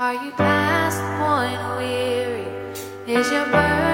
Are you past the point of weary? Is your burden?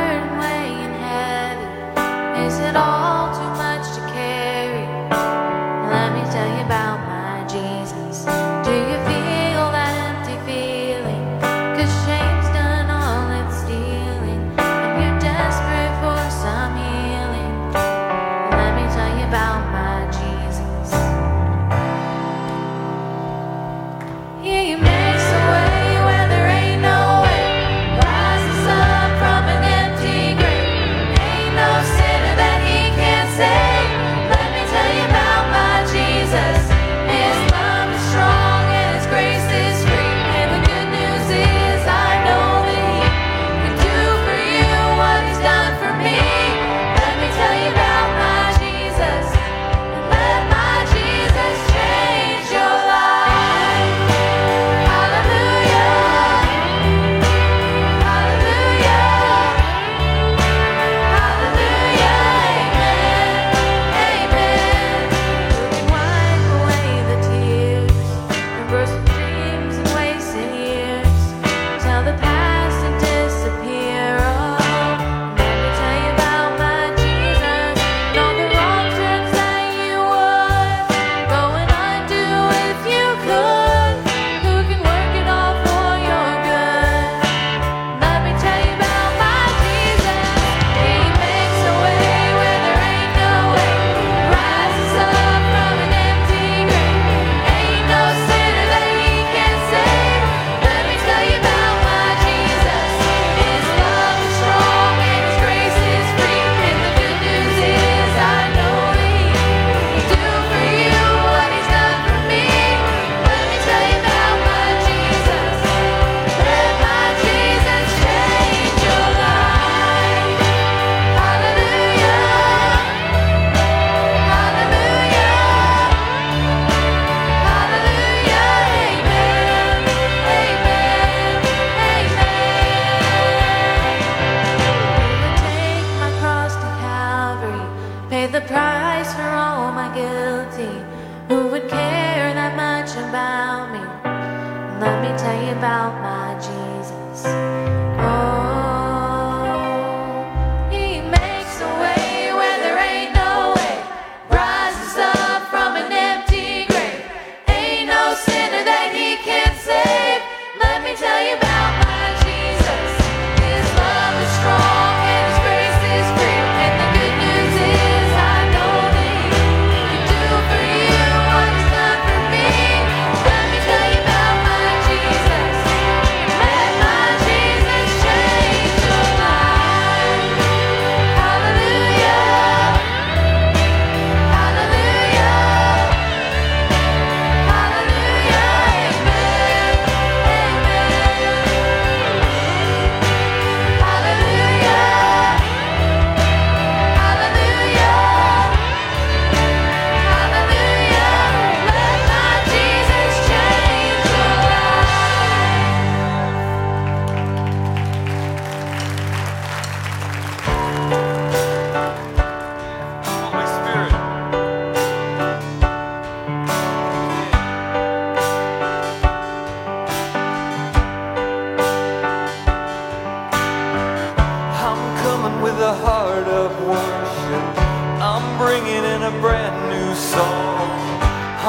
brand new song.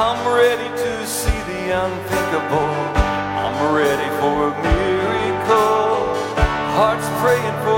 I'm ready to see the unthinkable. I'm ready for a miracle. Hearts praying for.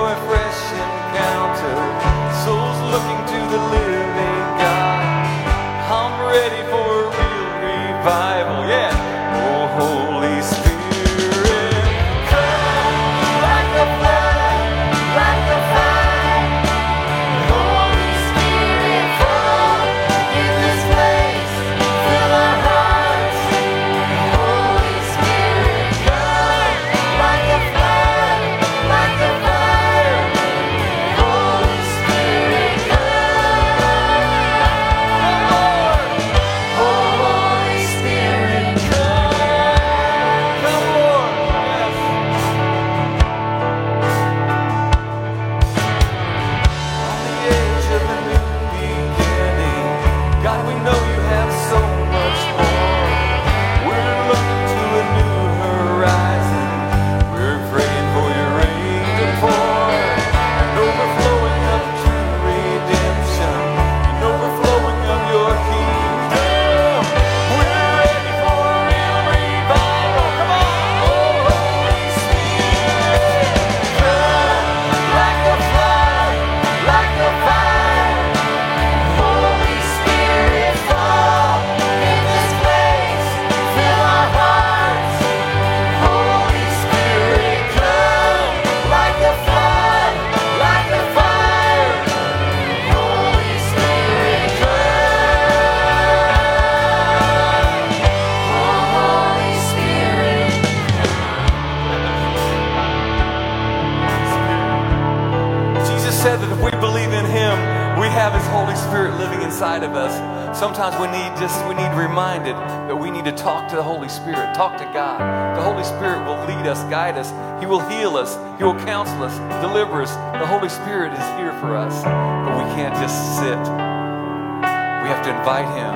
We have His Holy Spirit living inside of us. Sometimes we need just we need reminded that we need to talk to the Holy Spirit, talk to God. The Holy Spirit will lead us, guide us. He will heal us. He will counsel us, deliver us. The Holy Spirit is here for us, but we can't just sit. We have to invite Him,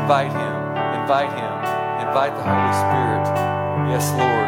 invite Him, invite Him, invite the Holy Spirit. Yes, Lord.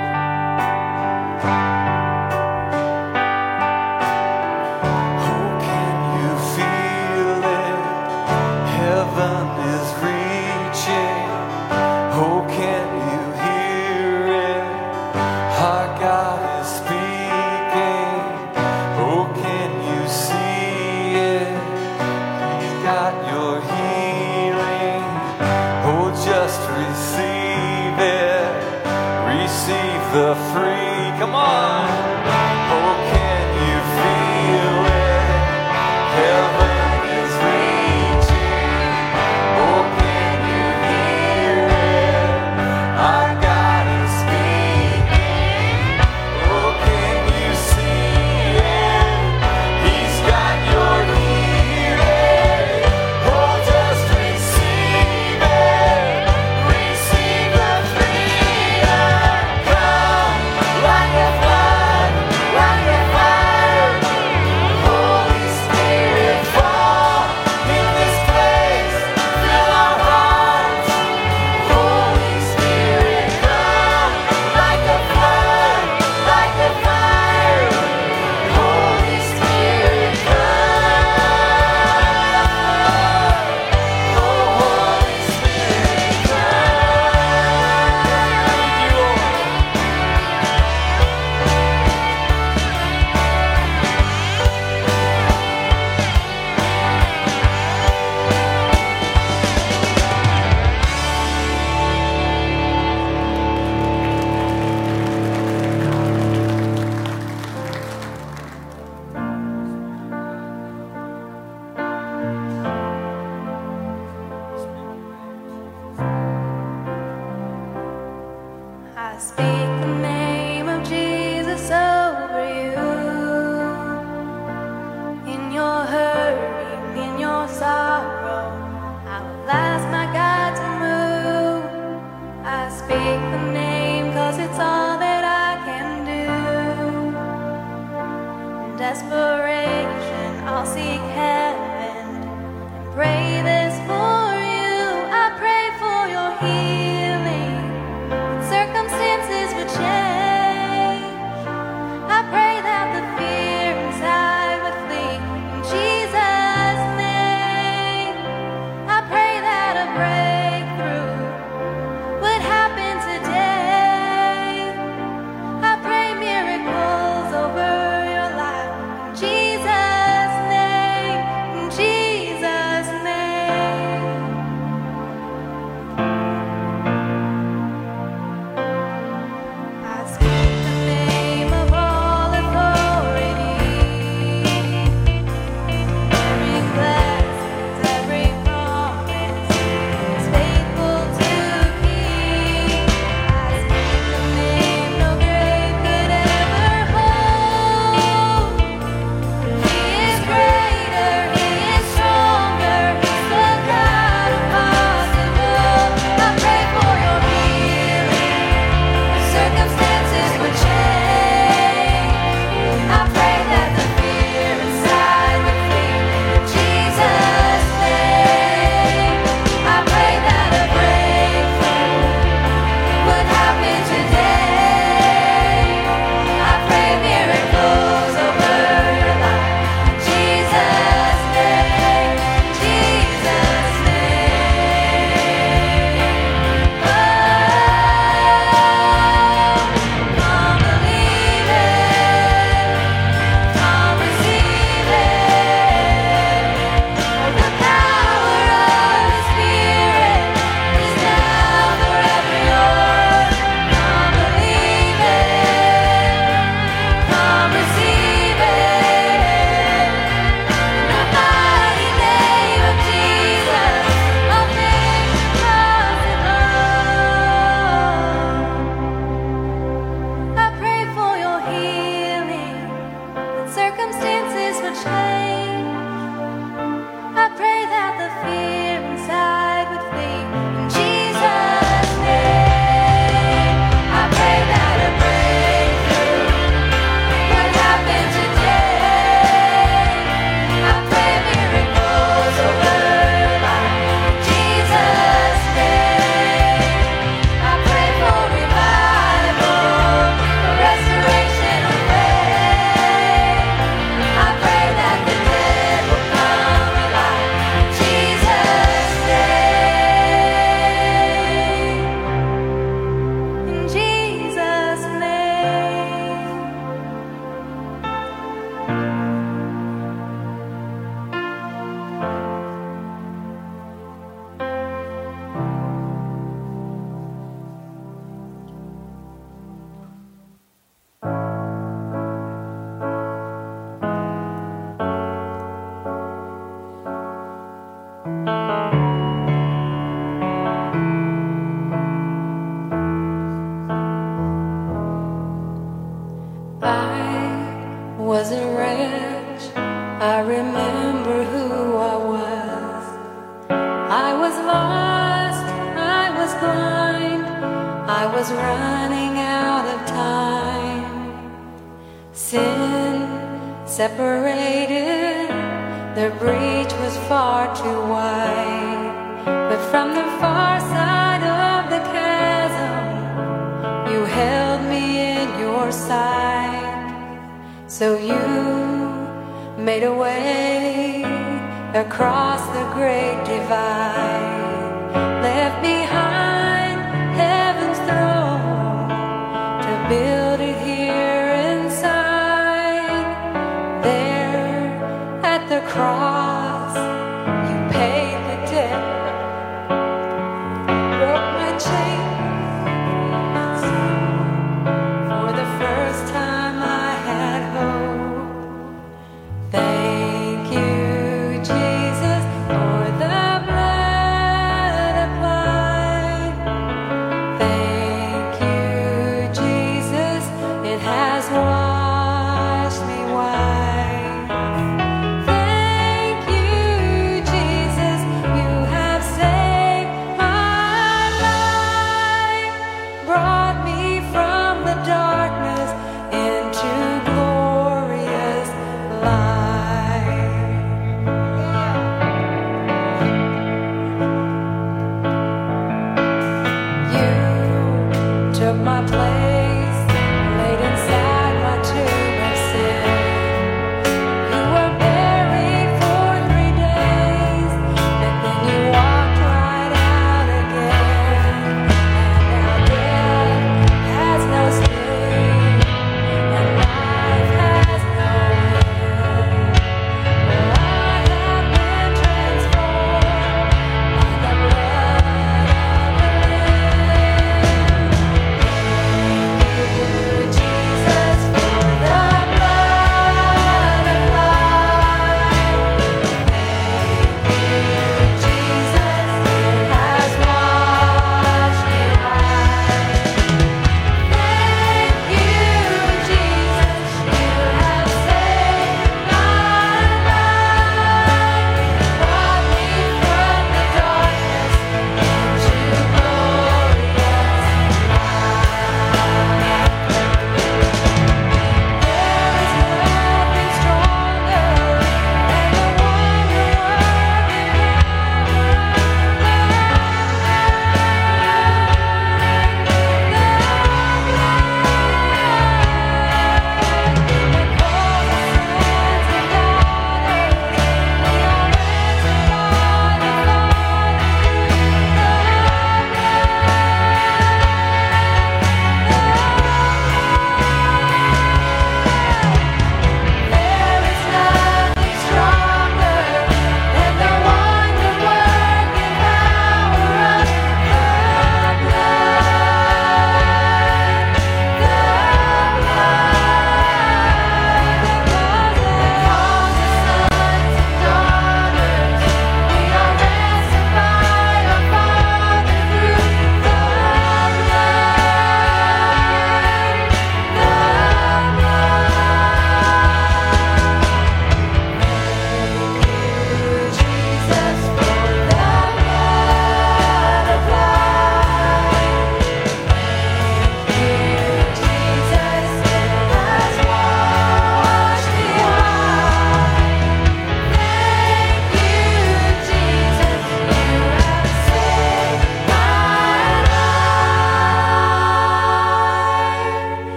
Took my place,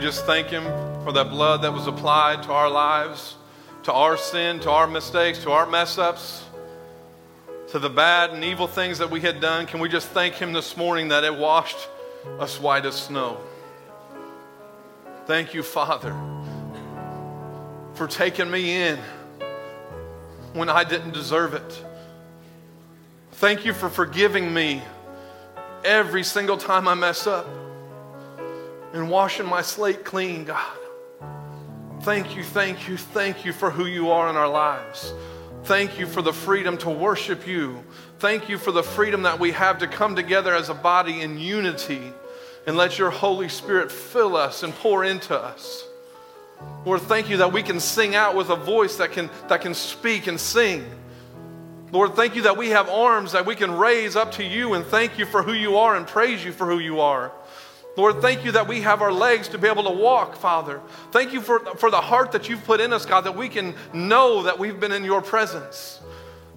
just thank Him for that blood that was applied to our lives, to our sin, to our mistakes, to our mess ups, to the bad and evil things that we had done. Can we just thank Him this morning that it washed us white as snow? Thank you, Father, for taking me in when I didn't deserve it. Thank you for forgiving me every single time I mess up and washing my slate clean, God. Thank you, thank you, thank you for who you are in our lives. Thank you for the freedom to worship you. Thank you for the freedom that we have to come together as a body in unity and let your Holy Spirit fill us and pour into us. Lord, thank you that we can sing out with a voice that can, that can speak and sing. Lord, thank you that we have arms that we can raise up to you and thank you for who you are and praise you for who you are. Lord, thank you that we have our legs to be able to walk, Father. Thank you for, for the heart that you've put in us, God, that we can know that we've been in your presence.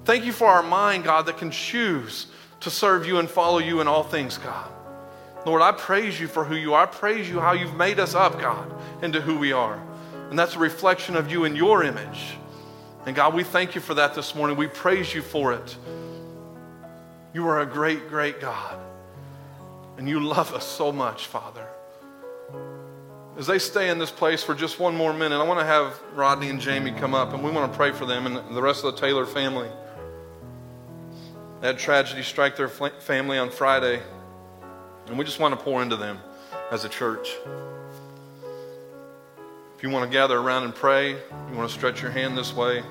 Thank you for our mind, God, that can choose to serve you and follow you in all things, God. Lord, I praise you for who you are. I praise you how you've made us up, God, into who we are. And that's a reflection of you in your image. And God, we thank you for that this morning. We praise you for it. You are a great, great God. And you love us so much, Father. As they stay in this place for just one more minute, I want to have Rodney and Jamie come up and we want to pray for them and the rest of the Taylor family. That tragedy strike their family on Friday, and we just want to pour into them as a church. If you want to gather around and pray, you want to stretch your hand this way.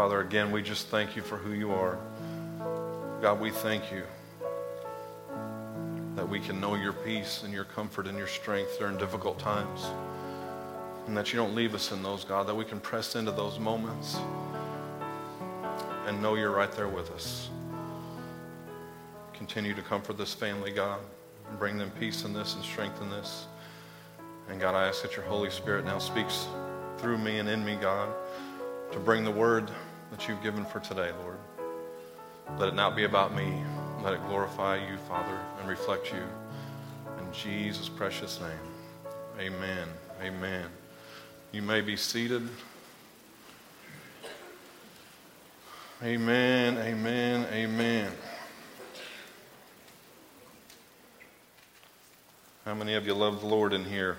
Father, again, we just thank you for who you are. God, we thank you that we can know your peace and your comfort and your strength during difficult times. And that you don't leave us in those, God, that we can press into those moments and know you're right there with us. Continue to comfort this family, God, and bring them peace in this and strength in this. And God, I ask that your Holy Spirit now speaks through me and in me, God, to bring the word that you've given for today, Lord. Let it not be about me. Let it glorify you, Father, and reflect you. In Jesus' precious name. Amen. Amen. You may be seated. Amen. Amen. Amen. How many of you love the Lord in here?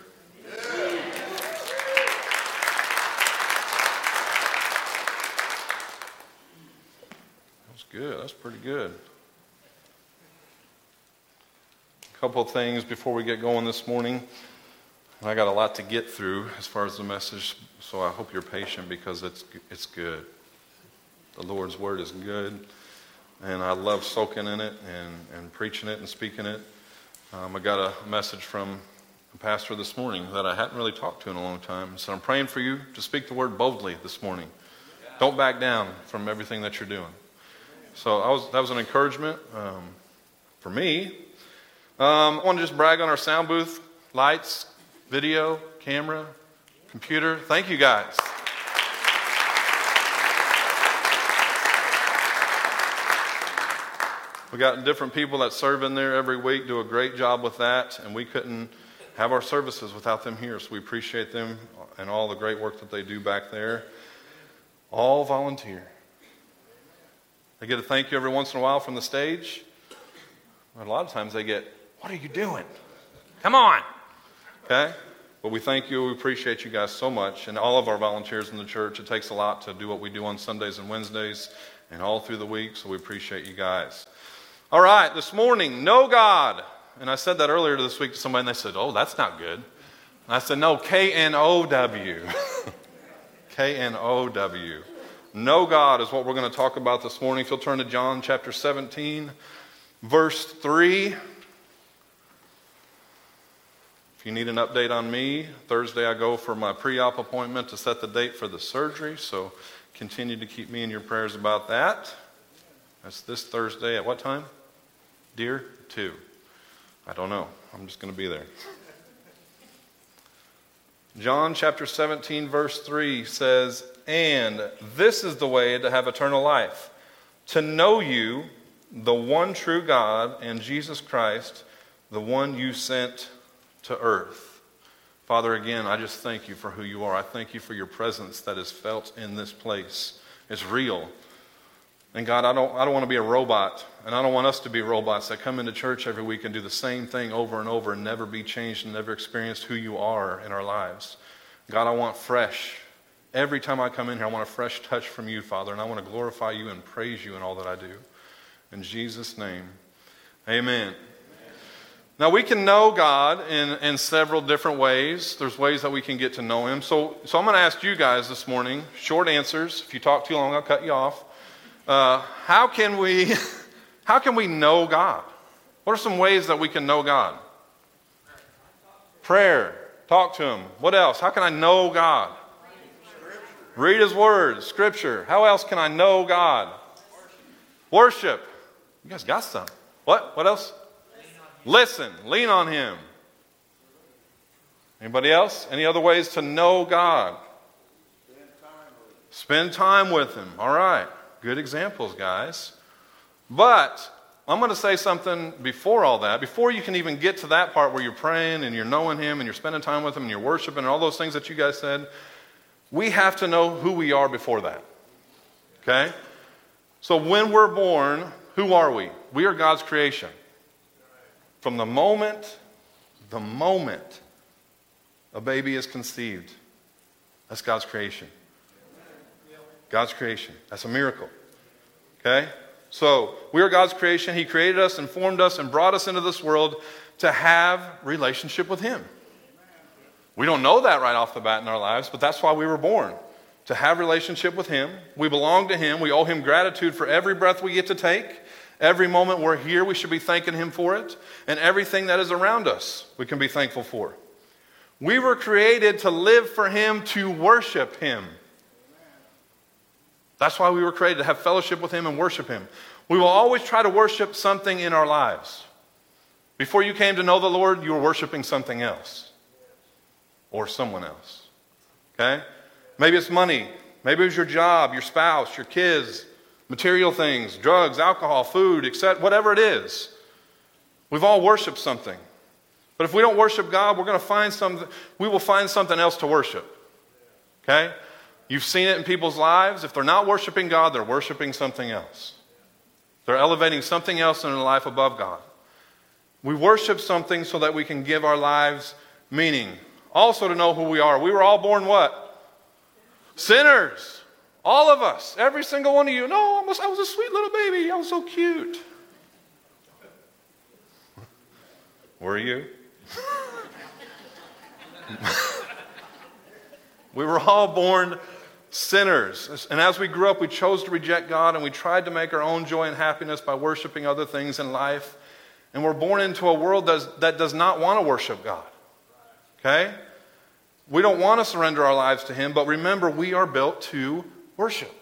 Good. That's pretty good. A couple things before we get going this morning. I got a lot to get through as far as the message, so I hope you're patient because it's it's good. The Lord's word is good. and I love soaking in it and, and preaching it and speaking it. Um, I got a message from a pastor this morning that I hadn't really talked to in a long time. So I'm praying for you to speak the word boldly this morning. Don't back down from everything that you're doing. So was, that was an encouragement um, for me. Um, I want to just brag on our sound booth, lights, video, camera, computer. Thank you guys. We got different people that serve in there every week, do a great job with that, and we couldn't have our services without them here. So we appreciate them and all the great work that they do back there. All volunteer. They get a thank you every once in a while from the stage. But a lot of times they get, What are you doing? Come on. Okay? But we thank you. We appreciate you guys so much. And all of our volunteers in the church. It takes a lot to do what we do on Sundays and Wednesdays and all through the week. So we appreciate you guys. All right, this morning, know God. And I said that earlier this week to somebody, and they said, Oh, that's not good. And I said, No, K N O W. K N O W. Know God is what we're going to talk about this morning. If you'll turn to John chapter 17, verse 3. If you need an update on me, Thursday I go for my pre op appointment to set the date for the surgery. So continue to keep me in your prayers about that. That's this Thursday at what time? Dear? Two. I don't know. I'm just going to be there. John chapter 17, verse 3 says, And this is the way to have eternal life, to know you, the one true God, and Jesus Christ, the one you sent to earth. Father, again, I just thank you for who you are. I thank you for your presence that is felt in this place. It's real. And God, I don't, I don't want to be a robot, and I don't want us to be robots that come into church every week and do the same thing over and over and never be changed and never experience who you are in our lives. God, I want fresh. Every time I come in here, I want a fresh touch from you, Father, and I want to glorify you and praise you in all that I do. In Jesus' name, amen. Now, we can know God in, in several different ways. There's ways that we can get to know Him. So, so I'm going to ask you guys this morning short answers. If you talk too long, I'll cut you off. Uh, how can we how can we know God? What are some ways that we can know God? Prayer. Talk to him. What else? How can I know God? Read his words, scripture. How else can I know God? Worship. You guys got some. What? What else? Listen. Lean on him. Anybody else? Any other ways to know God? Spend time with him. All right. Good examples, guys. But I'm going to say something before all that, before you can even get to that part where you're praying and you're knowing Him and you're spending time with Him and you're worshiping and all those things that you guys said. We have to know who we are before that. Okay? So when we're born, who are we? We are God's creation. From the moment, the moment a baby is conceived, that's God's creation. God's creation. That's a miracle. Okay? So, we are God's creation. He created us and formed us and brought us into this world to have relationship with Him. We don't know that right off the bat in our lives, but that's why we were born. To have relationship with Him. We belong to Him. We owe Him gratitude for every breath we get to take. Every moment we're here, we should be thanking Him for it. And everything that is around us, we can be thankful for. We were created to live for Him, to worship Him. That's why we were created to have fellowship with Him and worship Him. We will always try to worship something in our lives. Before you came to know the Lord, you were worshiping something else or someone else. Okay? Maybe it's money. Maybe it's your job, your spouse, your kids, material things, drugs, alcohol, food, etc. Whatever it is. We've all worshiped something. But if we don't worship God, we're going to find something, we will find something else to worship. Okay? You've seen it in people's lives. If they're not worshiping God, they're worshiping something else. They're elevating something else in their life above God. We worship something so that we can give our lives meaning. Also, to know who we are. We were all born what? Sinners. All of us. Every single one of you. No, I was, I was a sweet little baby. I was so cute. Were you? we were all born sinners. And as we grew up, we chose to reject God and we tried to make our own joy and happiness by worshiping other things in life. And we're born into a world that does not want to worship God. Okay? We don't want to surrender our lives to Him, but remember, we are built to worship.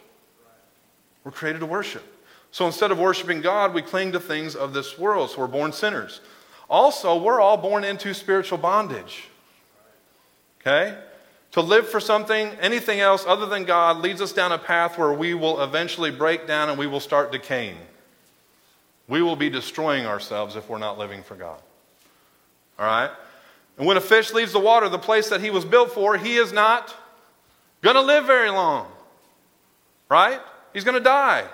We're created to worship. So instead of worshiping God, we cling to things of this world. So we're born sinners. Also, we're all born into spiritual bondage. Okay? To live for something, anything else other than God, leads us down a path where we will eventually break down and we will start decaying. We will be destroying ourselves if we're not living for God. All right? And when a fish leaves the water, the place that he was built for, he is not going to live very long. Right? He's going to die.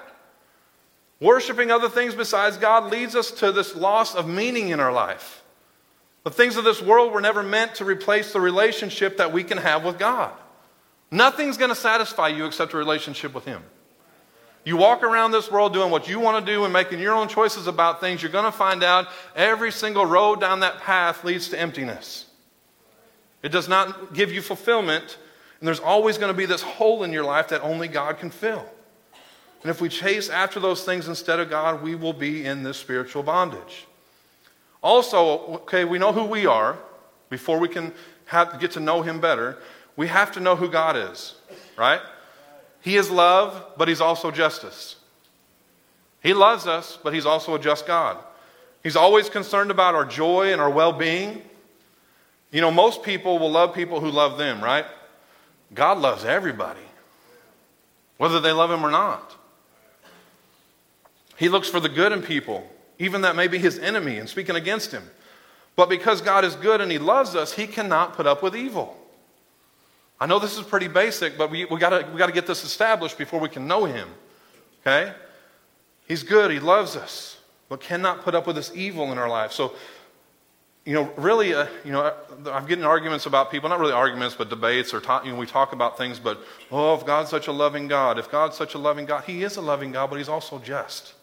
Worshipping other things besides God leads us to this loss of meaning in our life. The things of this world were never meant to replace the relationship that we can have with God. Nothing's going to satisfy you except a relationship with Him. You walk around this world doing what you want to do and making your own choices about things, you're going to find out every single road down that path leads to emptiness. It does not give you fulfillment, and there's always going to be this hole in your life that only God can fill. And if we chase after those things instead of God, we will be in this spiritual bondage. Also, okay, we know who we are before we can have, get to know Him better. We have to know who God is, right? He is love, but He's also justice. He loves us, but He's also a just God. He's always concerned about our joy and our well being. You know, most people will love people who love them, right? God loves everybody, whether they love Him or not. He looks for the good in people, even that may be his enemy and speaking against him. But because God is good and he loves us, he cannot put up with evil. I know this is pretty basic, but we, we got we to get this established before we can know him. Okay? He's good, he loves us, but cannot put up with this evil in our life. So, you know, really, uh, you know, I'm getting arguments about people, not really arguments, but debates, or talk, you know, we talk about things, but, oh, if God's such a loving God, if God's such a loving God, he is a loving God, but he's also just.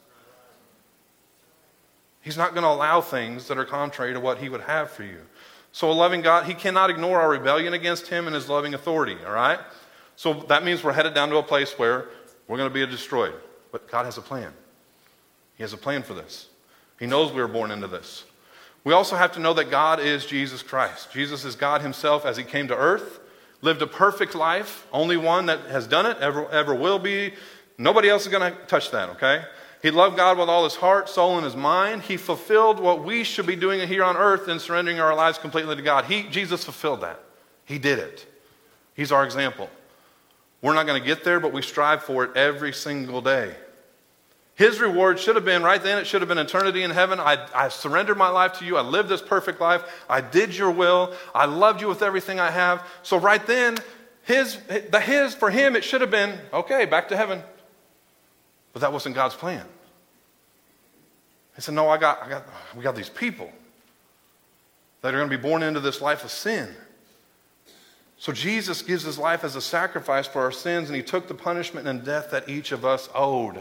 He's not going to allow things that are contrary to what He would have for you. So, a loving God, He cannot ignore our rebellion against Him and His loving authority, all right? So, that means we're headed down to a place where we're going to be destroyed. But God has a plan. He has a plan for this. He knows we were born into this. We also have to know that God is Jesus Christ. Jesus is God Himself as He came to earth, lived a perfect life, only one that has done it, ever, ever will be. Nobody else is going to touch that, okay? He loved God with all his heart, soul, and his mind. He fulfilled what we should be doing here on earth in surrendering our lives completely to God. He, Jesus fulfilled that. He did it. He's our example. We're not going to get there, but we strive for it every single day. His reward should have been right then, it should have been eternity in heaven. I, I surrendered my life to you. I lived this perfect life. I did your will. I loved you with everything I have. So, right then, his, the his for him, it should have been okay, back to heaven. But that wasn't God's plan. He said, No, I got, I got, we got these people that are going to be born into this life of sin. So Jesus gives his life as a sacrifice for our sins, and he took the punishment and death that each of us owed,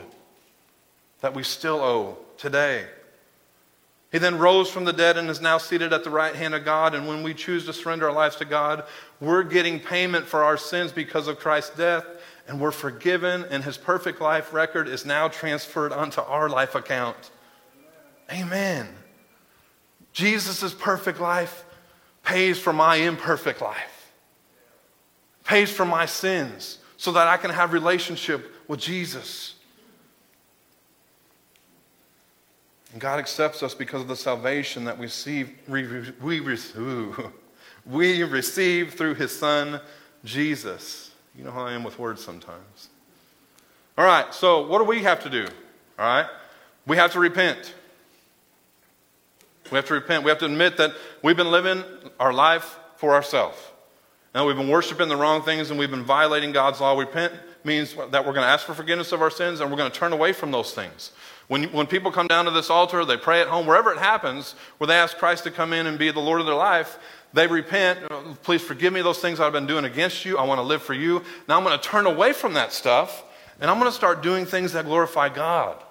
that we still owe today. He then rose from the dead and is now seated at the right hand of God. And when we choose to surrender our lives to God, we're getting payment for our sins because of Christ's death and we're forgiven, and his perfect life record is now transferred onto our life account. Amen. Jesus' perfect life pays for my imperfect life, pays for my sins, so that I can have relationship with Jesus. And God accepts us because of the salvation that we receive, we, we, we receive through his son, Jesus. You know how I am with words sometimes. All right, so what do we have to do? All right? We have to repent. We have to repent. We have to admit that we've been living our life for ourselves. Now, we've been worshiping the wrong things and we've been violating God's law. Repent means that we're going to ask for forgiveness of our sins and we're going to turn away from those things. When, when people come down to this altar, they pray at home, wherever it happens, where they ask Christ to come in and be the Lord of their life, they repent. Please forgive me those things I've been doing against you. I want to live for you. Now I'm going to turn away from that stuff and I'm going to start doing things that glorify God.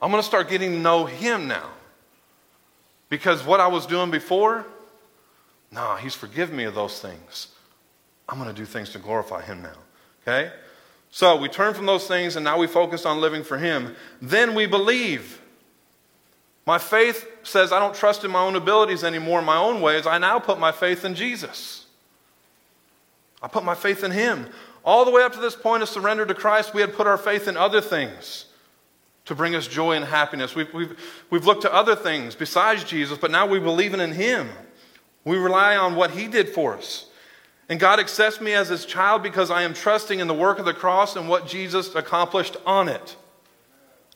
I'm going to start getting to know Him now. Because what I was doing before, nah, He's forgiven me of those things. I'm going to do things to glorify Him now. Okay? So we turn from those things and now we focus on living for Him. Then we believe. My faith says I don't trust in my own abilities anymore, my own ways. I now put my faith in Jesus. I put my faith in Him. All the way up to this point of surrender to Christ, we had put our faith in other things to bring us joy and happiness. We've, we've, we've looked to other things besides Jesus, but now we believe in Him. We rely on what He did for us. And God accepts me as His child because I am trusting in the work of the cross and what Jesus accomplished on it.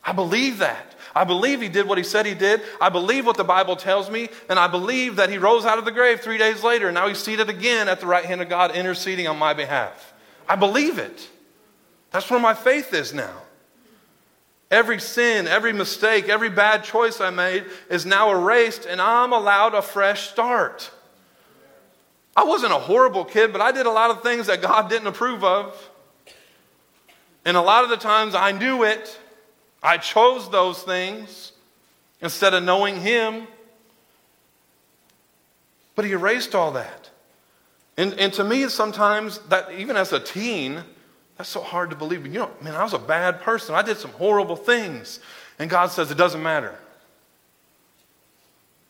I believe that. I believe He did what He said He did. I believe what the Bible tells me. And I believe that He rose out of the grave three days later. And now He's seated again at the right hand of God, interceding on my behalf. I believe it. That's where my faith is now. Every sin, every mistake, every bad choice I made is now erased, and I'm allowed a fresh start. I wasn't a horrible kid, but I did a lot of things that God didn't approve of. And a lot of the times I knew it. I chose those things instead of knowing Him. But He erased all that. And, and to me, sometimes, that even as a teen, that's so hard to believe. But you know, man, I was a bad person. I did some horrible things. And God says, it doesn't matter.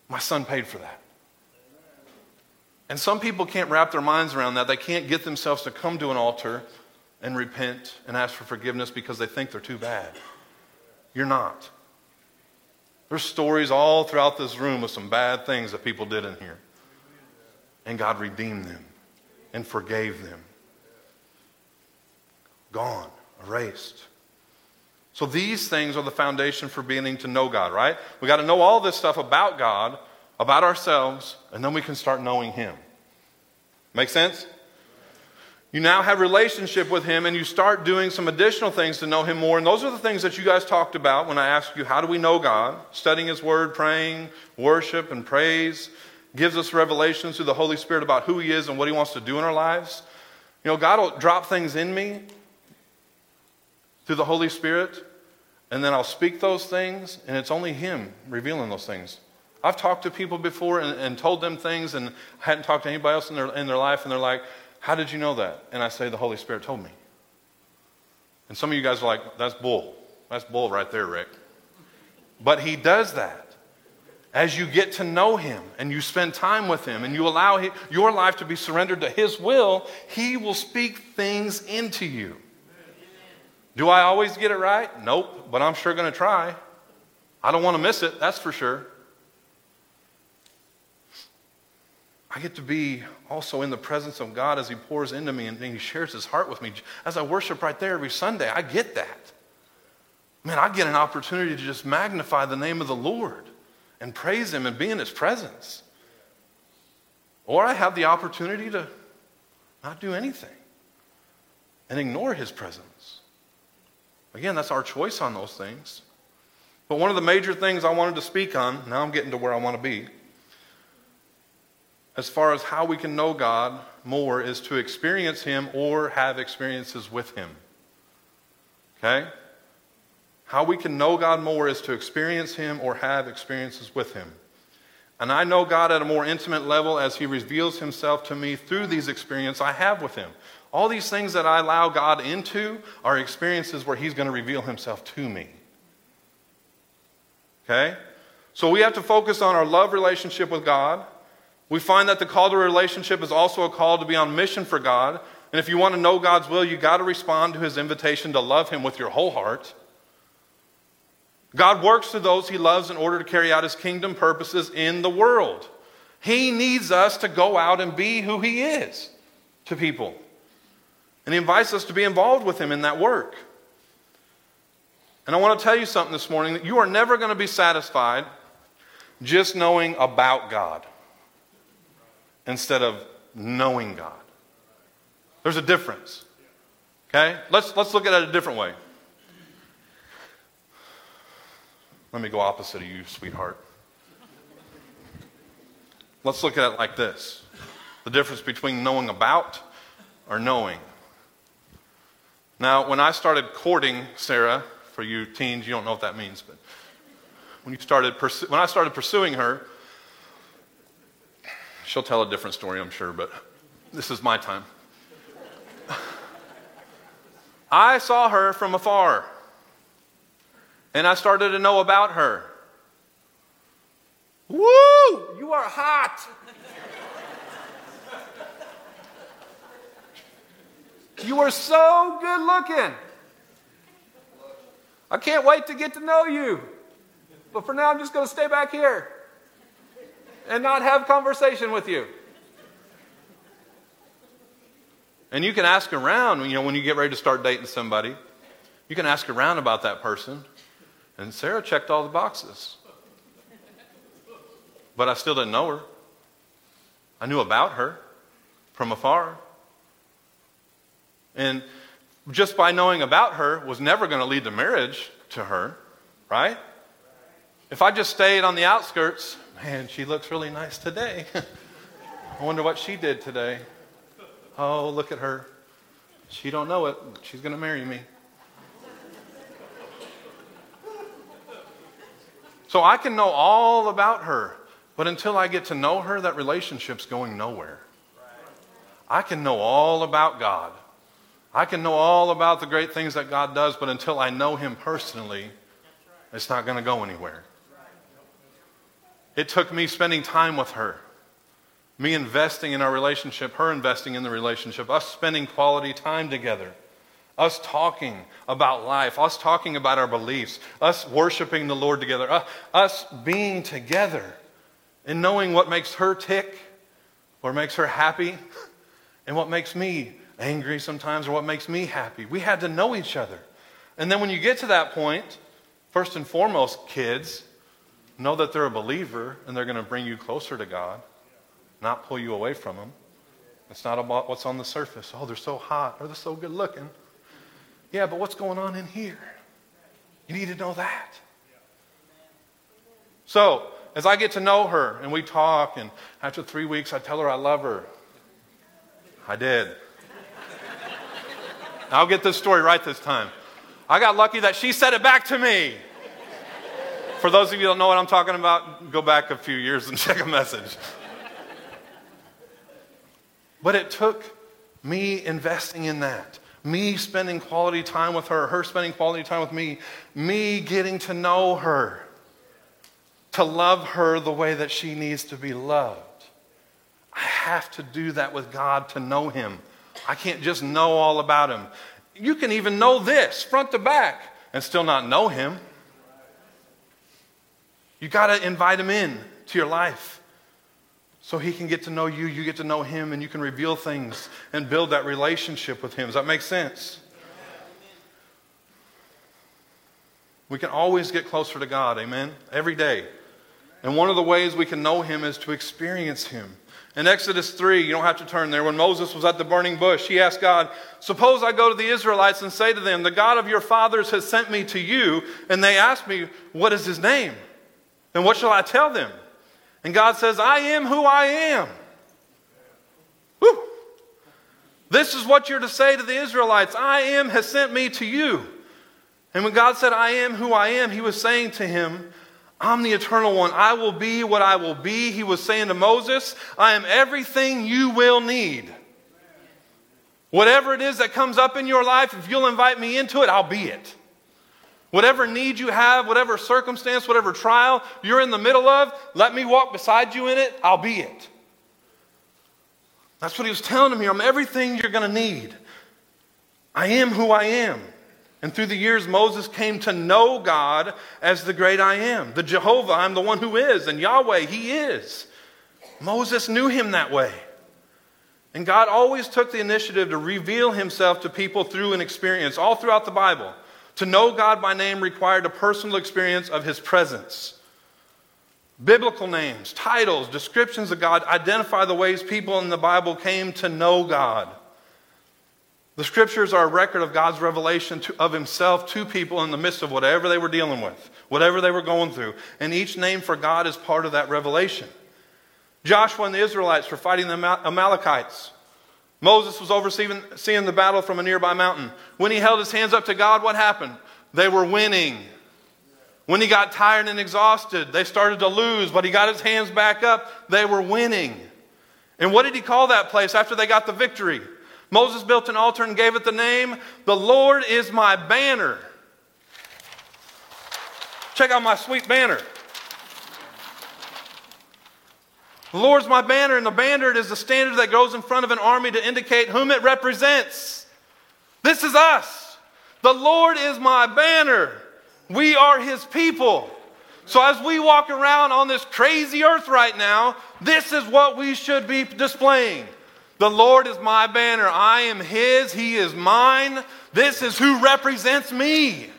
My son paid for that. And some people can't wrap their minds around that. They can't get themselves to come to an altar and repent and ask for forgiveness because they think they're too bad. You're not. There's stories all throughout this room of some bad things that people did in here. And God redeemed them and forgave them. Gone, erased. So these things are the foundation for beginning to know God, right? We got to know all this stuff about God, about ourselves, and then we can start knowing Him. Make sense? You now have relationship with him and you start doing some additional things to know him more. And those are the things that you guys talked about when I asked you, how do we know God? Studying his word, praying, worship, and praise gives us revelations through the Holy Spirit about who he is and what he wants to do in our lives. You know, God will drop things in me through the Holy Spirit, and then I'll speak those things, and it's only him revealing those things. I've talked to people before and, and, told them things and hadn't talked to anybody else in their, in their life, and they're like, How did you know that? And I say, The Holy Spirit told me. And some of you guys are like, That's bull. That's bull right there, Rick. But he does that. As you get to know him and you spend time with him and you allow your life to be surrendered to his will, he will speak things into you. Do I always get it right? Nope, but I'm sure going to try. I don't want to miss it, that's for sure. I get to be also in the presence of God as He pours into me and He shares His heart with me. As I worship right there every Sunday, I get that. Man, I get an opportunity to just magnify the name of the Lord and praise Him and be in His presence. Or I have the opportunity to not do anything and ignore His presence. Again, that's our choice on those things. But one of the major things I wanted to speak on, now I'm getting to where I want to be as far as how we can know God more is to experience Him or have experiences with Him. Okay? How we can know God more is to experience Him or have experiences with Him. And I know God at a more intimate level as He reveals Himself to me through these experiences I have with Him. All these things that I allow God into are experiences where He's going to reveal Himself to me. Okay? So we have to focus on our love relationship with God we find that the call to a relationship is also a call to be on mission for God. And if you want to know God's will, you got to respond to his invitation to love him with your whole heart. God works through those he loves in order to carry out his kingdom purposes in the world. He needs us to go out and be who he is to people. And he invites us to be involved with him in that work. And I want to tell you something this morning that you are never going to be satisfied just knowing about God instead of knowing God. There's a difference. Okay? Let's, let's look at it a different way. Let me go opposite of you, sweetheart. Let's look at it like this the difference between knowing about or knowing. Now, when I started courting Sarah, for you teens, you don't know what that means, but when, you started when I started pursuing her, She'll tell a different story, I'm sure, but this is my time. I saw her from afar, and I started to know about her. Woo! You are hot. You are so good looking. I can't wait to get to know you. But for now, I'm just going to stay back here and not have conversation with you. And you can ask around, you know, when you get ready to start dating somebody, you can ask around about that person. And Sarah checked all the boxes. But I still didn't know her. I knew about her from afar. And just by knowing about her was never going to lead to marriage to her, right? If I just stayed on the outskirts, man, she looks really nice today. I wonder what she did today. Oh, look at her. She don't know it. She's going to marry me. So I can know all about her, but until I get to know her, that relationship's going nowhere. I can know all about God. I can know all about the great things that God does, but until I know Him personally, it's not going to go anywhere. It took me spending time with her, me investing in our relationship, her investing in the relationship, us spending quality time together, us talking about life, us talking about our beliefs, us worshiping the Lord together, uh, us being together and knowing what makes her tick, what makes her happy, and what makes me angry sometimes or what makes me happy. We had to know each other. And then when you get to that point, first and foremost, kids, know that they're a believer and they're going to bring you closer to God, not pull you away from Him. It's not about what's on the surface. Oh, they're so hot or they're so good looking. Yeah, but what's going on in here? You need to know that. So, as I get to know her and we talk, and after three weeks, I tell her I love her. I did. I'll get this story right this time. I got lucky that she said it back to me. For those of you don't know what I'm talking about, go back a few years and check a message. But it took me investing in that, me spending quality time with her, her spending quality time with me, me getting to know her, to love her the way that she needs to be loved. I have to do that with God to know Him. I can't just know all about him. You can even know this front to back and still not know him. You got to invite him in to your life so he can get to know you, you get to know him, and you can reveal things and build that relationship with him. Does that make sense? We can always get closer to God, amen? Every day. And one of the ways we can know him is to experience him. In Exodus 3, you don't have to turn there, when Moses was at the burning bush, he asked God, Suppose I go to the Israelites and say to them, The God of your fathers has sent me to you, and they ask me, What is his name? And what shall I tell them? And God says, I am who I am. Woo. This is what you're to say to the Israelites I am has sent me to you. And when God said, I am who I am, he was saying to him, I'm the eternal one. I will be what I will be. He was saying to Moses, I am everything you will need. Whatever it is that comes up in your life, if you'll invite me into it, I'll be it. Whatever need you have, whatever circumstance, whatever trial you're in the middle of, let me walk beside you in it, I'll be it. That's what he was telling him here. I'm everything you're going to need. I am who I am. And through the years, Moses came to know God as the great I am. The Jehovah, I'm the one who is. And Yahweh, He is. Moses knew Him that way. And God always took the initiative to reveal Himself to people through an experience, all throughout the Bible. To know God by name required a personal experience of His presence. Biblical names, titles, descriptions of God identify the ways people in the Bible came to know God. The scriptures are a record of God's revelation to, of himself to people in the midst of whatever they were dealing with, whatever they were going through. And each name for God is part of that revelation. Joshua and the Israelites were fighting the Amalekites. Moses was overseeing the battle from a nearby mountain. When he held his hands up to God, what happened? They were winning. When he got tired and exhausted, they started to lose, but he got his hands back up. They were winning. And what did he call that place after they got the victory? Moses built an altar and gave it the name, The Lord is my banner. Check out my sweet banner. The Lord's my banner, and the banner is the standard that goes in front of an army to indicate whom it represents. This is us. The Lord is my banner. We are his people. So, as we walk around on this crazy earth right now, this is what we should be displaying. The Lord is my banner. I am his. He is mine. This is who represents me.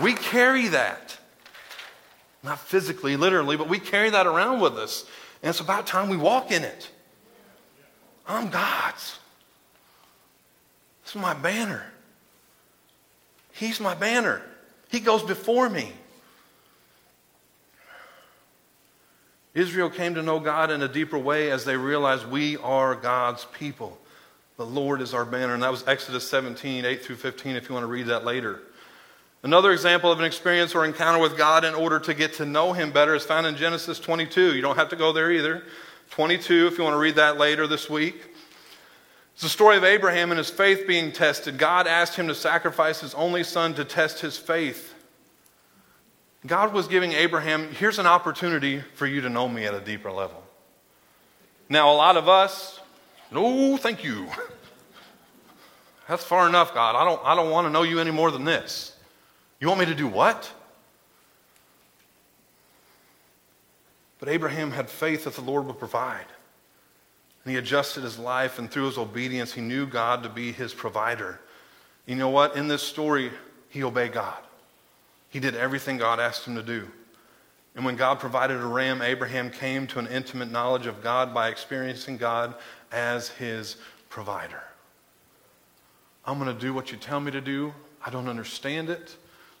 We carry that. Not physically, literally, but we carry that around with us. And it's about time we walk in it. I'm God's. This is my banner. He's my banner. He goes before me. Israel came to know God in a deeper way as they realized we are God's people. The Lord is our banner. And that was Exodus 17, 8 through 15, if you want to read that later. Another example of an experience or encounter with God in order to get to know Him better is found in Genesis 22. You don't have to go there either. 22, if you want to read that later this week. It's the story of Abraham and his faith being tested. God asked him to sacrifice his only son to test his faith. God was giving Abraham, here's an opportunity for you to know me at a deeper level. Now, a lot of us, no, thank you. That's far enough, God. I don't, I don't want to know you any more than this. You want me to do what? But Abraham had faith that the Lord would provide. And he adjusted his life, and through his obedience, he knew God to be his provider. You know what? In this story, he obeyed God. He did everything God asked him to do. And when God provided a ram, Abraham came to an intimate knowledge of God by experiencing God as his provider. I'm going to do what you tell me to do. I don't understand it.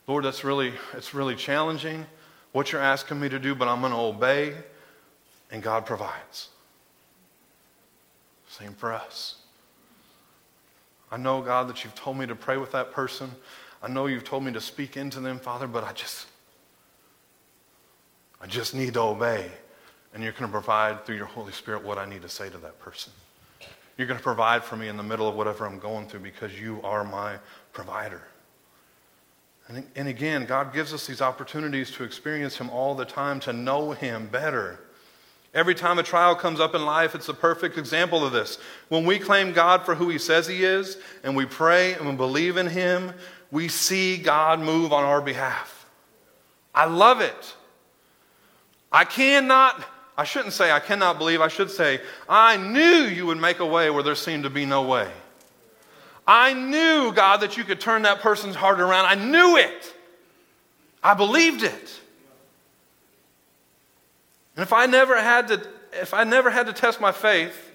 Lord, that's really, it's really challenging what you're asking me to do, but I'm going to obey, and God provides. Same for us. I know, God, that you've told me to pray with that person. I know you've told me to speak into them, Father, but I just, I just need to obey. And you're going to provide through your Holy Spirit what I need to say to that person. You're going to provide for me in the middle of whatever I'm going through because you are my provider. And, and again, God gives us these opportunities to experience Him all the time, to know Him better. Every time a trial comes up in life, it's a perfect example of this. When we claim God for who He says He is, and we pray and we believe in Him, we see God move on our behalf. I love it. I cannot, I shouldn't say I cannot believe, I should say, I knew you would make a way where there seemed to be no way. I knew, God, that you could turn that person's heart around. I knew it. I believed it. And if I never had to, if I never had to test my faith,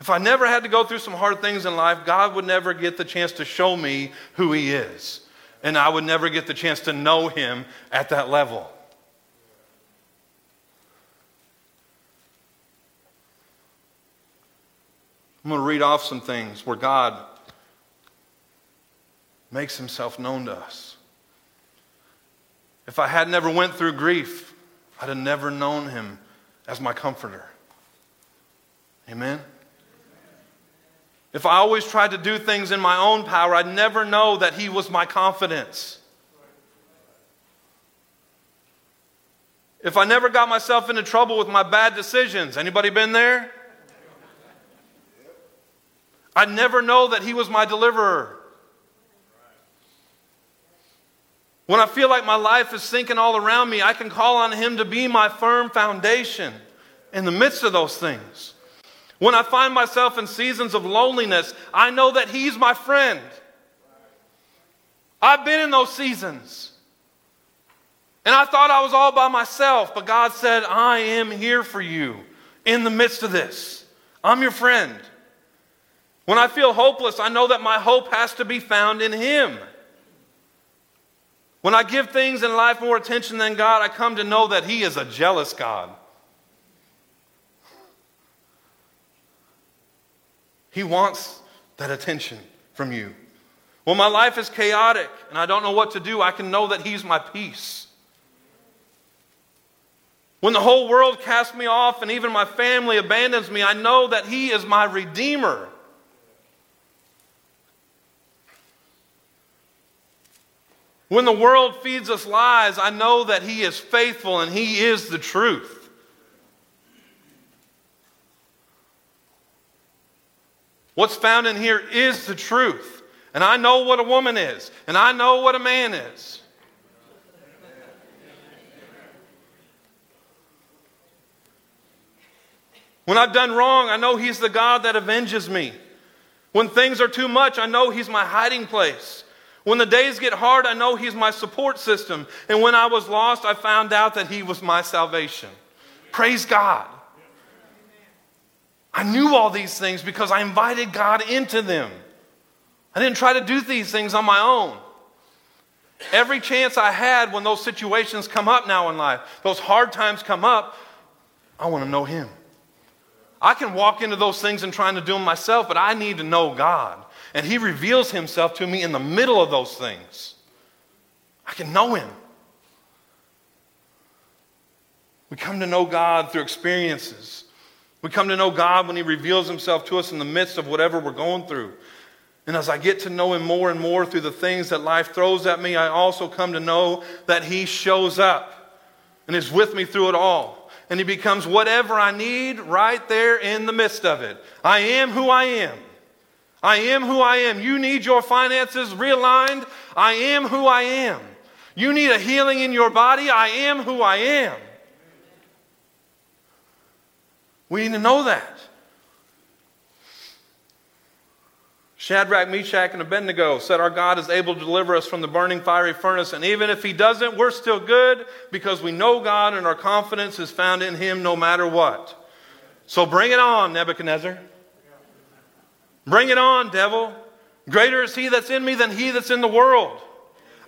if I never had to go through some hard things in life, God would never get the chance to show me who He is. And I would never get the chance to know Him at that level. I'm going to read off some things where God makes himself known to us. If I had never went through grief, I'd have never known him as my comforter. Amen. If I always tried to do things in my own power, I'd never know that he was my confidence. If I never got myself into trouble with my bad decisions, anybody been there? I'd never know that he was my deliverer. When I feel like my life is sinking all around me, I can call on Him to be my firm foundation in the midst of those things. When I find myself in seasons of loneliness, I know that He's my friend. I've been in those seasons. And I thought I was all by myself, but God said, I am here for you in the midst of this. I'm your friend. When I feel hopeless, I know that my hope has to be found in Him. When I give things in life more attention than God, I come to know that He is a jealous God. He wants that attention from you. When my life is chaotic and I don't know what to do, I can know that He's my peace. When the whole world casts me off and even my family abandons me, I know that He is my Redeemer. When the world feeds us lies, I know that He is faithful and He is the truth. What's found in here is the truth. And I know what a woman is, and I know what a man is. When I've done wrong, I know He's the God that avenges me. When things are too much, I know He's my hiding place. When the days get hard, I know He's my support system. And when I was lost, I found out that He was my salvation. Praise God. I knew all these things because I invited God into them. I didn't try to do these things on my own. Every chance I had when those situations come up now in life, those hard times come up, I want to know Him. I can walk into those things and trying to do them myself, but I need to know God. And He reveals Himself to me in the middle of those things. I can know Him. We come to know God through experiences. We come to know God when He reveals Himself to us in the midst of whatever we're going through. And as I get to know Him more and more through the things that life throws at me, I also come to know that He shows up and is with me through it all. And He becomes whatever I need right there in the midst of it. I am who I am. I am who I am. You need your finances realigned. I am who I am. You need a healing in your body. I am who I am. We need to know that. Shadrach, Meshach, and Abednego said, Our God is able to deliver us from the burning fiery furnace. And even if He doesn't, we're still good because we know God and our confidence is found in Him no matter what. So bring it on, Nebuchadnezzar. Bring it on, devil. Greater is He that's in me than He that's in the world.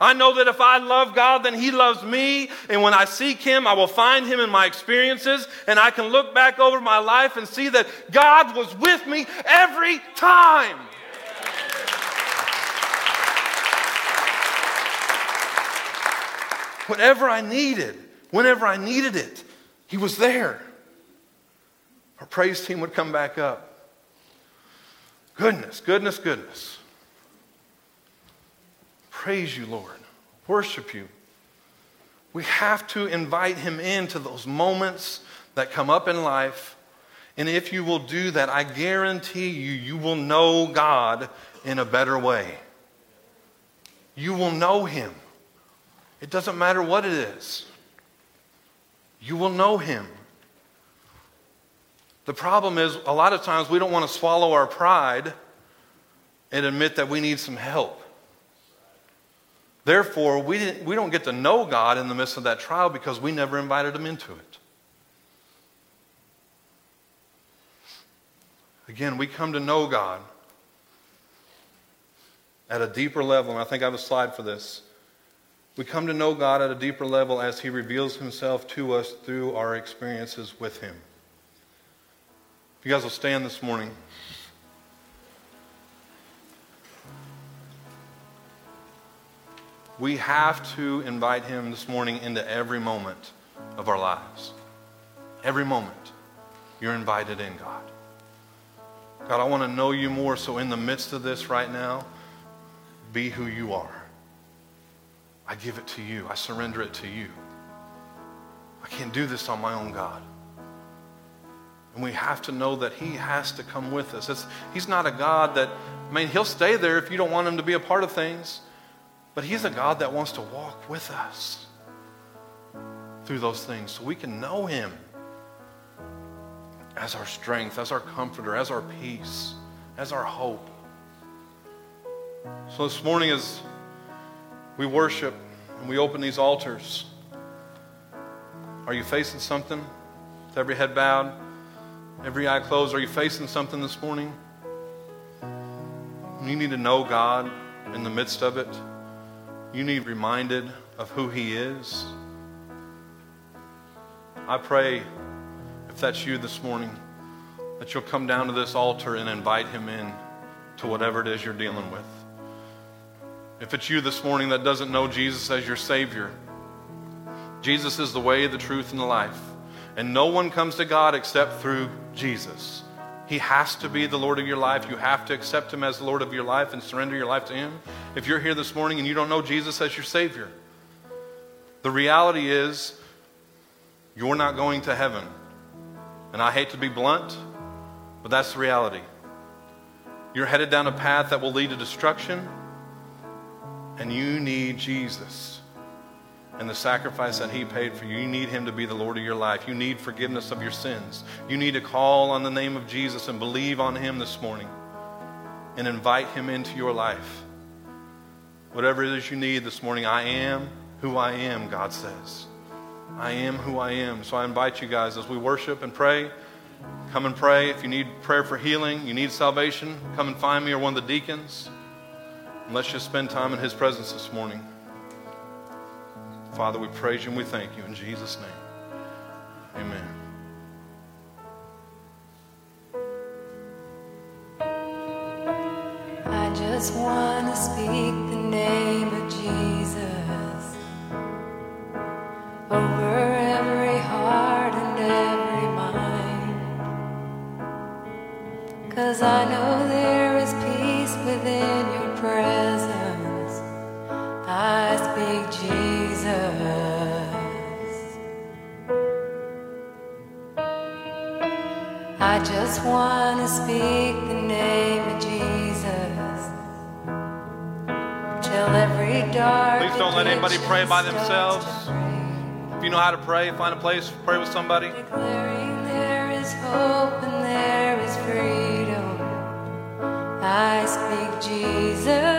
I know that if I love God, then He loves me. And when I seek Him, I will find Him in my experiences. And I can look back over my life and see that God was with me every time. Whatever I needed, whenever I needed it, He was there. Our praise team would come back up. Goodness, goodness, goodness. Praise you, Lord. Worship you. We have to invite Him into those moments that come up in life. And if you will do that, I guarantee you, you will know God in a better way. You will know Him. It doesn't matter what it is, you will know Him. The problem is, a lot of times we don't want to swallow our pride and admit that we need some help. Therefore, we, we don't get to know God in the midst of that trial because we never invited Him into it. Again, we come to know God at a deeper level, and I think I have a slide for this. We come to know God at a deeper level as He reveals Himself to us through our experiences with Him. You guys will stand this morning. We have to invite Him this morning into every moment of our lives. Every moment, you're invited in, God. God, I want to know you more, so in the midst of this right now, be who you are. I give it to you, I surrender it to you. I can't do this on my own, God. And we have to know that He has to come with us. It's, he's not a God that, I mean, He'll stay there if you don't want Him to be a part of things. But He's a God that wants to walk with us through those things so we can know Him as our strength, as our comforter, as our peace, as our hope. So this morning, as we worship and we open these altars, are you facing something? With every head bowed, every eye closed, are you facing something this morning? You need to know God in the midst of it. You need reminded of who He is. I pray, if that's you this morning, that you'll come down to this altar and invite Him in to whatever it is you're dealing with. If it's you this morning that doesn't know Jesus as your Savior, Jesus is the way, the truth, and the life. And no one comes to God except through Jesus. He has to be the Lord of your life. You have to accept Him as the Lord of your life and surrender your life to Him. If you're here this morning and you don't know Jesus as your Savior, the reality is you're not going to heaven. And I hate to be blunt, but that's the reality. You're headed down a path that will lead to destruction, and you need Jesus and the sacrifice that He paid for you. You need Him to be the Lord of your life. You need forgiveness of your sins. You need to call on the name of Jesus and believe on Him this morning and invite Him into your life. Whatever it is you need this morning, I am who I am, God says. I am who I am. So I invite you guys as we worship and pray. Come and pray. If you need prayer for healing, you need salvation, come and find me or one of the deacons. And let's just spend time in His presence this morning. Father, we praise you and we thank you in Jesus' name. Amen. I just want to speak the name of Jesus speak the name of Jesus. Till every dark Please don't let anybody pray by themselves. If you know how to pray, find a place, pray with somebody. Declaring there is hope and there is freedom. I speak Jesus.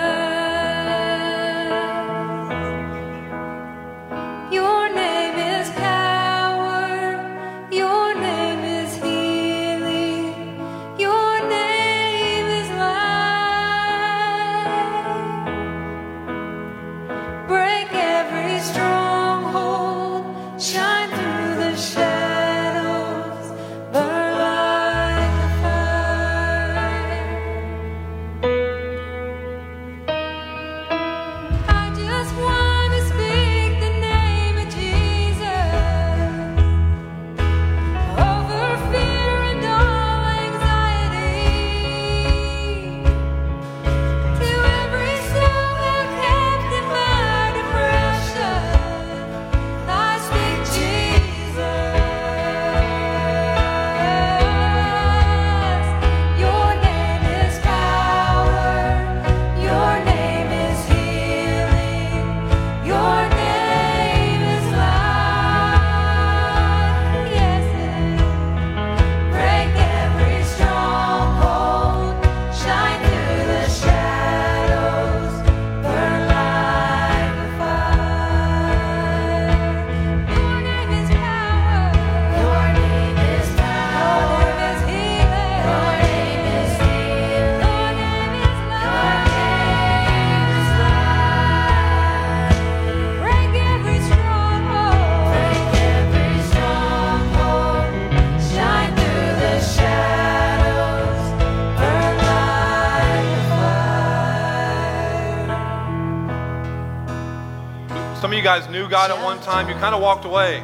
Knew God at one time. You kind of walked away.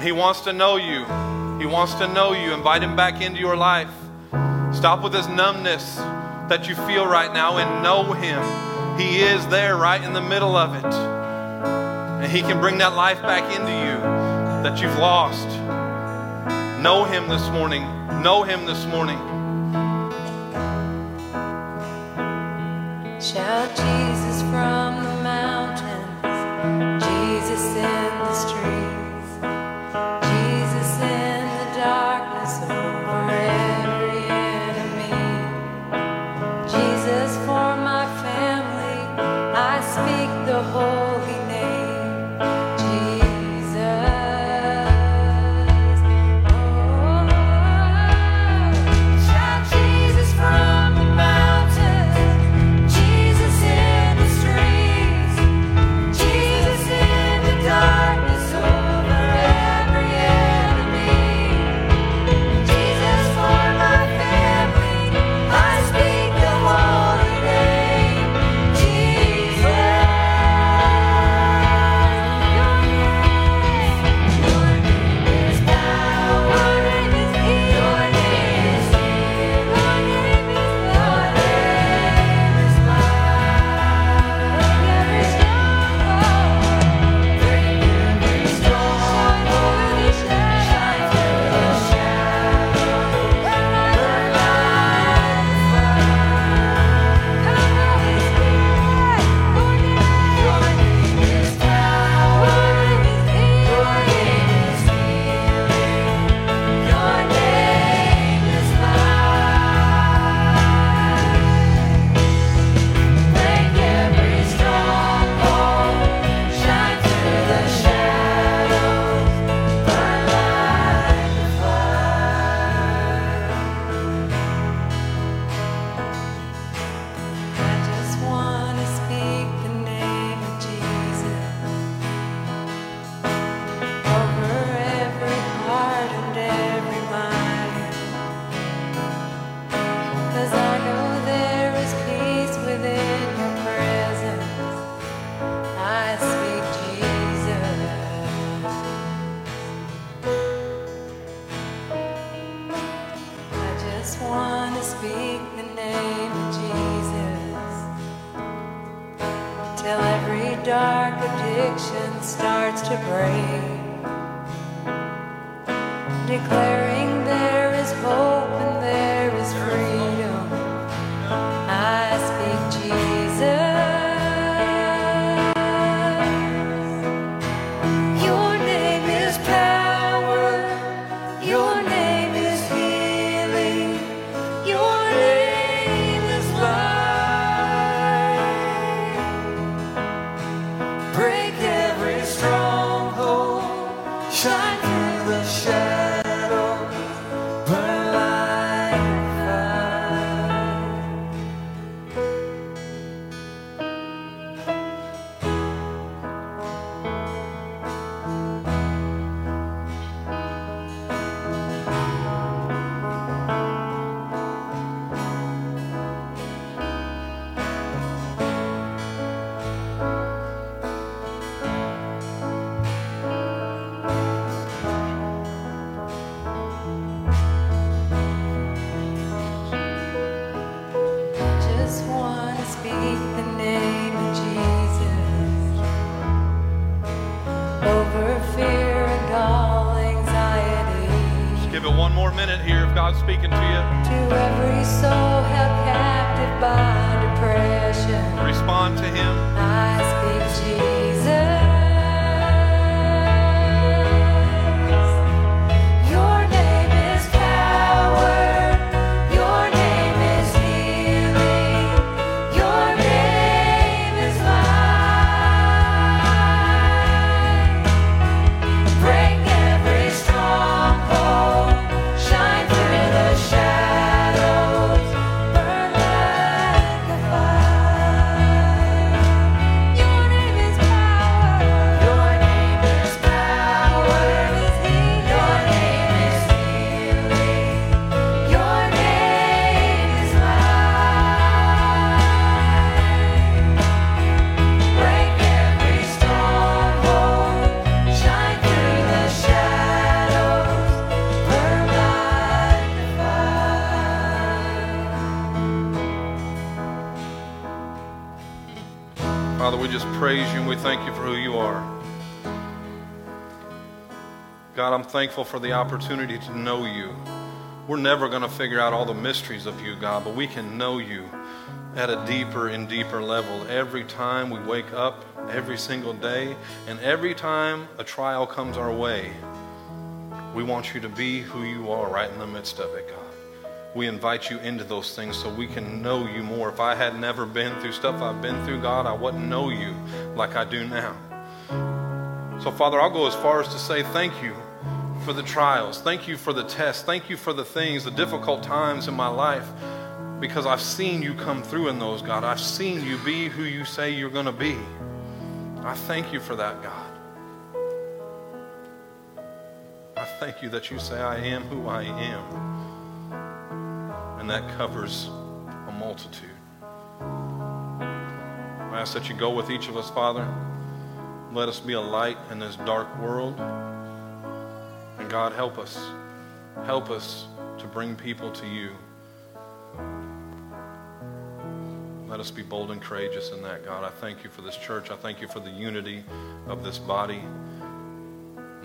He wants to know you. He wants to know you. Invite him back into your life. Stop with this numbness that you feel right now and know him. He is there right in the middle of it. And he can bring that life back into you that you've lost. Know him this morning. Know him this morning. Shout Jesus from God, I'm thankful for the opportunity to know you. We're never going to figure out all the mysteries of you, God, but we can know you at a deeper and deeper level every time we wake up, every single day, and every time a trial comes our way. We want you to be who you are right in the midst of it, God. We invite you into those things so we can know you more. If I had never been through stuff I've been through, God, I wouldn't know you like I do now. So, Father, I'll go as far as to say thank you for the trials. Thank you for the tests. Thank you for the things, the difficult times in my life, because I've seen you come through in those, God. I've seen you be who you say you're going to be. I thank you for that, God. I thank you that you say I am who I am. And that covers a multitude. I ask that you go with each of us, Father. Let us be a light in this dark world. God, help us. Help us to bring people to you. Let us be bold and courageous in that, God. I thank you for this church. I thank you for the unity of this body.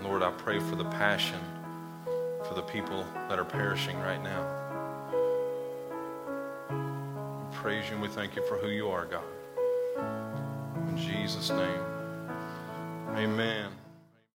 Lord, I pray for the passion for the people that are perishing right now. We praise you and we thank you for who you are, God. In Jesus' name, amen.